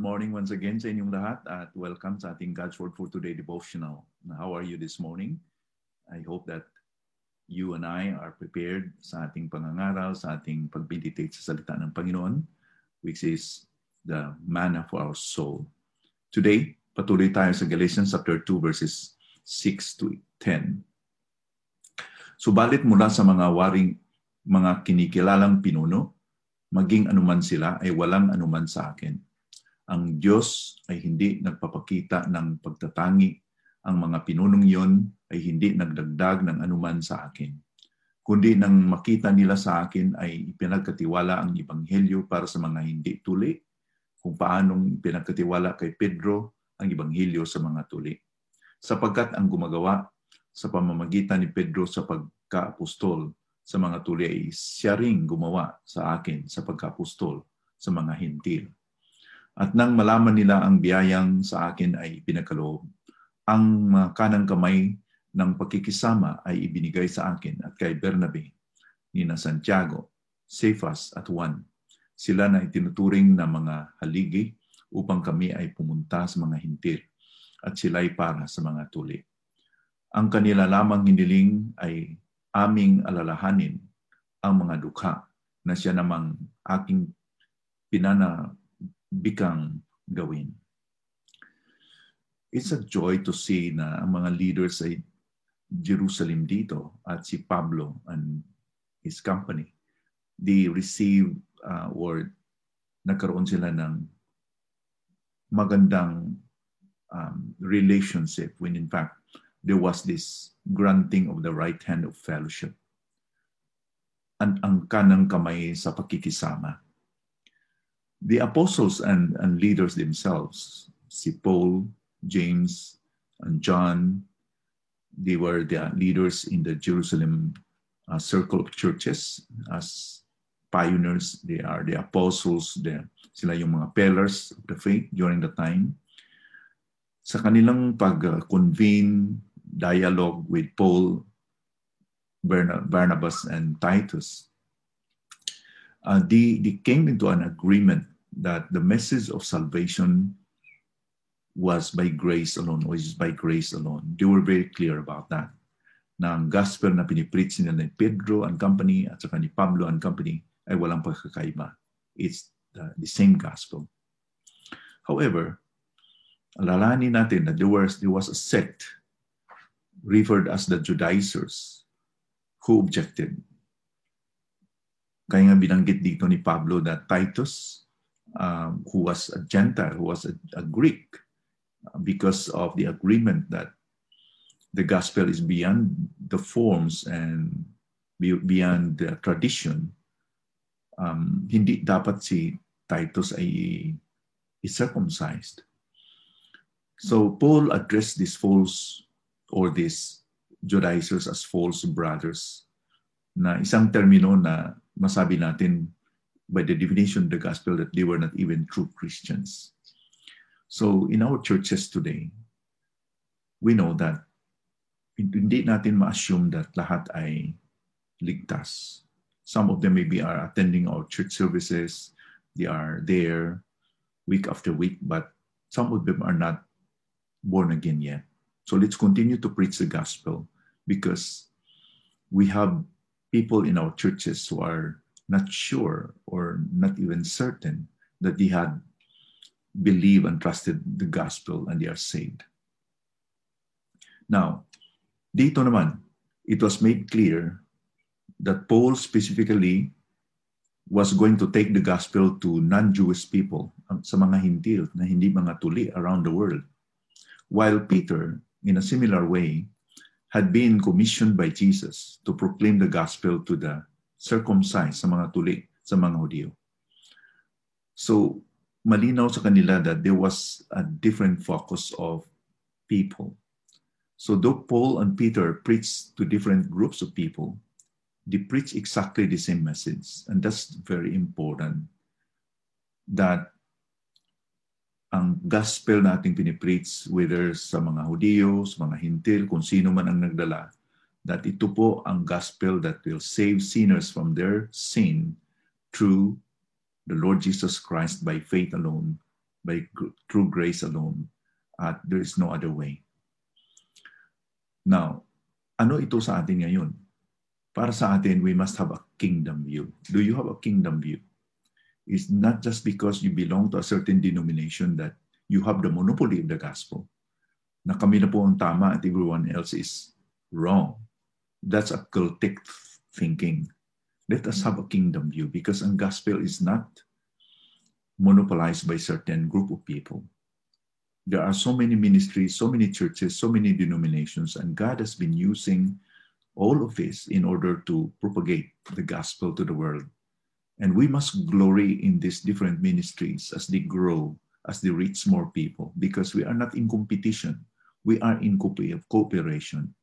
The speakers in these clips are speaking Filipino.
morning once again sa inyong lahat at welcome sa ating God's Word for Today devotional. How are you this morning? I hope that you and I are prepared sa ating pangangaral, sa ating pag-meditate sa salita ng Panginoon, which is the manna for our soul. Today, patuloy tayo sa Galatians chapter 2 verses 6 to 10. Subalit mula sa mga waring mga kinikilalang pinuno, maging anuman sila ay walang anuman sa akin ang Diyos ay hindi nagpapakita ng pagtatangi. Ang mga pinunong yon ay hindi nagdagdag ng anuman sa akin. Kundi nang makita nila sa akin ay ipinagkatiwala ang Ebanghelyo para sa mga hindi tuli, kung paanong pinagkatiwala kay Pedro ang Ebanghelyo sa mga tuli. Sapagkat ang gumagawa sa pamamagitan ni Pedro sa pagkaapostol sa mga tuli ay siya ring gumawa sa akin sa pagkaapostol sa mga hintil. At nang malaman nila ang biyayang sa akin ay pinagkaloob, ang kanang kamay ng pagkikisama ay ibinigay sa akin at kay Bernabe, ni na Santiago, Cephas at Juan. Sila na itinuturing na mga haligi upang kami ay pumunta sa mga hintir at sila'y para sa mga tuli. Ang kanila lamang hiniling ay aming alalahanin ang mga dukha na siya namang aking pinana bikang gawin. It's a joy to see na ang mga leaders sa Jerusalem dito at si Pablo and his company, they receive uh, or nagkaroon sila ng magandang um, relationship when in fact there was this granting of the right hand of fellowship. Ang, ang kanang kamay sa pakikisama the apostles and, and leaders themselves, si Paul, James, and John, they were the leaders in the Jerusalem uh, circle of churches as pioneers. They are the apostles. They, sila yung mga pillars of the faith during the time. Sa kanilang pag-convene, dialogue with Paul, Barnabas, and Titus, uh, they, they came into an agreement that the message of salvation was by grace alone, is by grace alone. They were very clear about that. Na ang gospel na pinipreach nila ni Pedro and company at saka ni Pablo and company ay walang pagkakaiba. It's the, the same gospel. However, alalahanin natin that there was, there was a sect referred as the Judaizers who objected. Kaya nga binanggit dito ni Pablo that Titus um, who was a Gentile, who was a, a Greek, because of the agreement that the gospel is beyond the forms and beyond the tradition, um, hindi dapat si Titus ay circumcised. So Paul addressed these false or these Judaizers as false brothers na isang termino na masabi natin by the definition of the gospel that they were not even true Christians. So in our churches today, we know that hindi natin ma-assume that lahat ay ligtas. Some of them maybe are attending our church services, they are there week after week, but some of them are not born again yet. So let's continue to preach the gospel because we have people in our churches who are not sure or not even certain that they had believed and trusted the gospel and they are saved. Now, dito naman, it was made clear that Paul specifically was going to take the gospel to non-Jewish people, sa mga hintil na hindi mga tuli around the world. While Peter, in a similar way, had been commissioned by Jesus to proclaim the gospel to the circumcised sa mga tuli, sa mga Hudyo. So, malinaw sa kanila that there was a different focus of people. So though Paul and Peter preached to different groups of people, they preach exactly the same message. And that's very important. That ang gospel nating pinipreach, whether sa mga Hudiyo, sa mga Hintil, kung sino man ang nagdala, that ito po ang gospel that will save sinners from their sin through the Lord Jesus Christ by faith alone by through grace alone. At there is no other way. Now, ano ito sa atin ngayon? Para sa atin, we must have a kingdom view. Do you have a kingdom view? It's not just because you belong to a certain denomination that you have the monopoly of the gospel. Na kami na po ang tama at everyone else is wrong. That's a cultic thinking. Let us have a mm-hmm. kingdom view because ang gospel is not monopolized by certain group of people. There are so many ministries, so many churches, so many denominations, and God has been using all of this in order to propagate the gospel to the world. And we must glory in these different ministries as they grow, as they reach more people, because we are not in competition. We are in cooperation.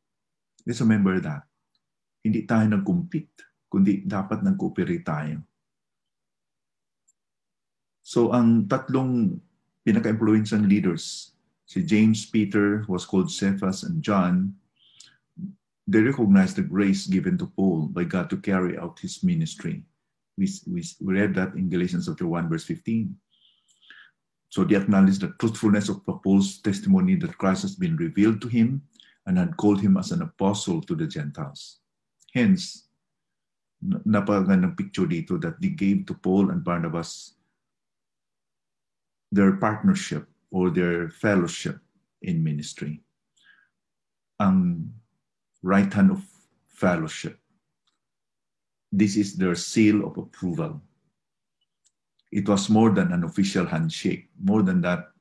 Let's remember that. Hindi tayo nag-compete, kundi dapat nag-cooperate tayo. So ang tatlong pinaka-influential leaders, si James, Peter, was called Cephas, and John, they recognized the grace given to Paul by God to carry out his ministry. We, we, we read that in Galatians chapter 1, verse 15. So they acknowledged the truthfulness of Paul's testimony that Christ has been revealed to him and had called him as an apostle to the Gentiles. Hence, napagandang picture dito that they gave to Paul and Barnabas their partnership or their fellowship in ministry. Ang right hand of fellowship. This is their seal of approval. It was more than an official handshake. More than that,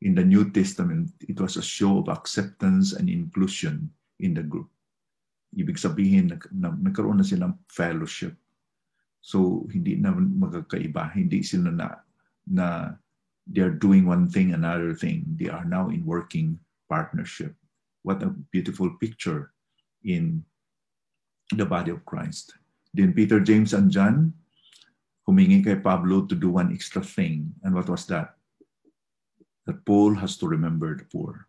in the New Testament, it was a show of acceptance and inclusion in the group. Ibig sabihin, nag, na, nagkaroon na silang fellowship. So, hindi na magkakaiba. Hindi sila na, na they're doing one thing, another thing. They are now in working partnership. What a beautiful picture in the body of Christ. Then Peter, James, and John humingi kay Pablo to do one extra thing. And what was that? That Paul has to remember the poor.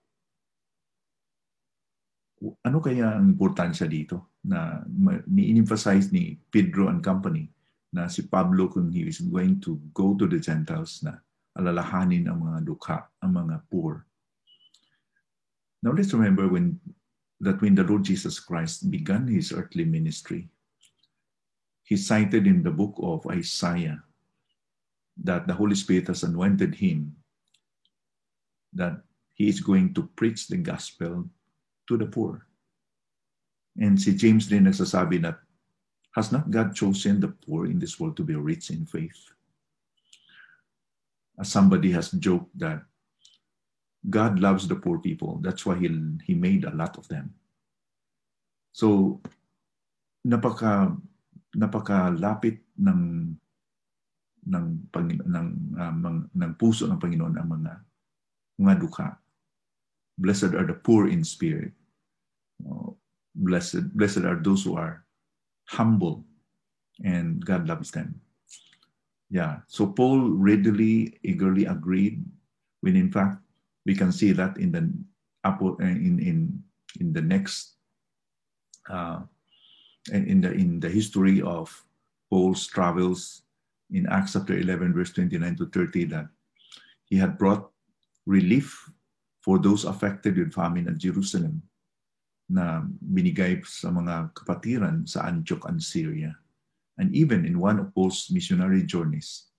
Ano kaya ang importansya dito na ni-emphasize ni Pedro and company na si Pablo kung he is going to go to the Gentiles na alalahanin ang mga dukha, ang mga poor. Now let's remember when that when the Lord Jesus Christ began his earthly ministry, he cited in the book of Isaiah that the Holy Spirit has anointed him, that he is going to preach the gospel to the poor. And si James din nagsasabi that, has not God chosen the poor in this world to be rich in faith? As somebody has joked that God loves the poor people. That's why he, he made a lot of them. So, napaka napakalapit ng ng Panginoon ng uh, ng, ng puso ng Panginoon ang mga mga dukha. Blessed are the poor in spirit. Uh, blessed blessed are those who are humble and God loves them. Yeah. So Paul readily, eagerly agreed when in fact we can see that in the in in in the next uh, in the in the history of Paul's travels in Acts chapter 11 verse 29 to 30 that he had brought relief for those affected with famine at Jerusalem na binigay sa mga kapatiran sa Antioch and Syria. And even in one of Paul's missionary journeys,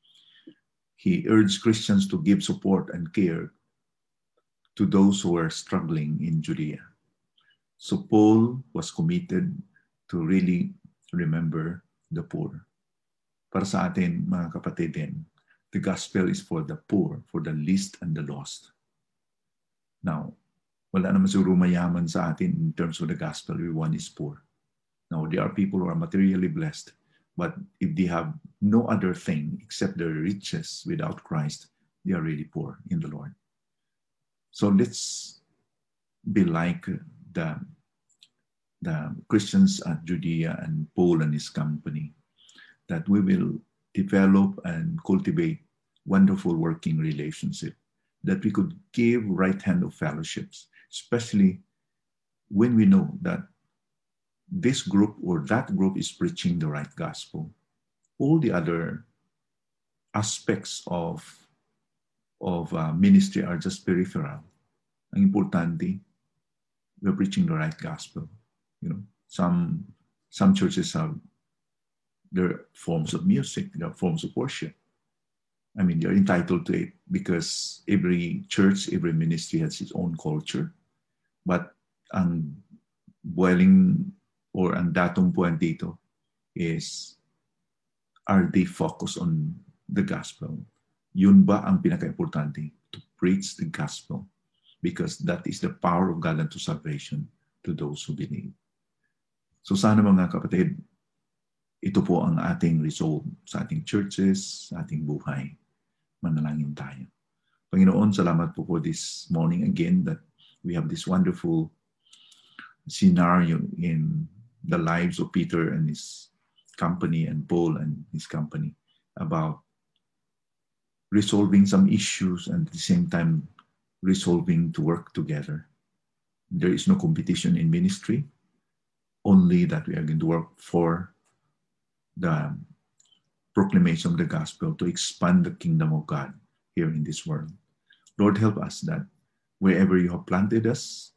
he urged Christians to give support and care to those who are struggling in Judea. So Paul was committed to really remember the poor. Para sa atin, mga kapatid din, the gospel is for the poor, for the least and the lost. Now, wala naman siguro mayaman sa atin in terms of the gospel. Everyone is poor. Now, there are people who are materially blessed, but if they have no other thing except their riches without Christ, they are really poor in the Lord. So let's be like the, the Christians at Judea and Paul and his company, that we will develop and cultivate wonderful working relationship, that we could give right hand of fellowships, especially when we know that this group or that group is preaching the right gospel. All the other aspects of of uh, ministry are just peripheral. Ang importante, we're preaching the right gospel. You know, some some churches have their forms of music, their forms of worship. I mean, they're entitled to it because every church, every ministry has its own culture. But ang boiling or ang point dito is, are they focused on the gospel? Yun ba ang pinaka-importante? To preach the gospel. Because that is the power of God unto salvation to those who believe. So sana mga kapatid, ito po ang ating resolve sa ating churches, sa ating buhay. Manalangin tayo. Panginoon, salamat po for this morning again that we have this wonderful scenario in the lives of Peter and his company and Paul and his company about resolving some issues and at the same time resolving to work together. There is no competition in ministry, only that we are going to work for the proclamation of the gospel to expand the kingdom of God here in this world. Lord, help us that wherever you have planted us,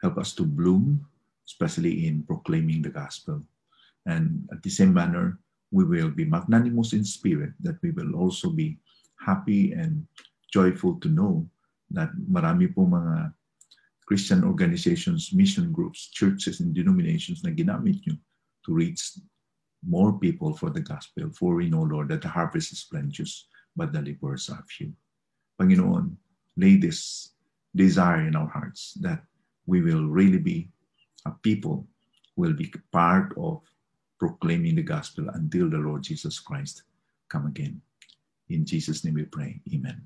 help us to bloom, especially in proclaiming the gospel. And at the same manner, we will be magnanimous in spirit, that we will also be happy and joyful to know that marami po mga Christian organizations, mission groups, churches, and denominations na ginamit nyo to reach more people for the gospel. For we know, Lord, that the harvest is plenteous, but the laborers are few. Panginoon, lay this desire in our hearts that we will really be a people will be part of proclaiming the gospel until the Lord Jesus Christ come again. In Jesus' name we pray. Amen.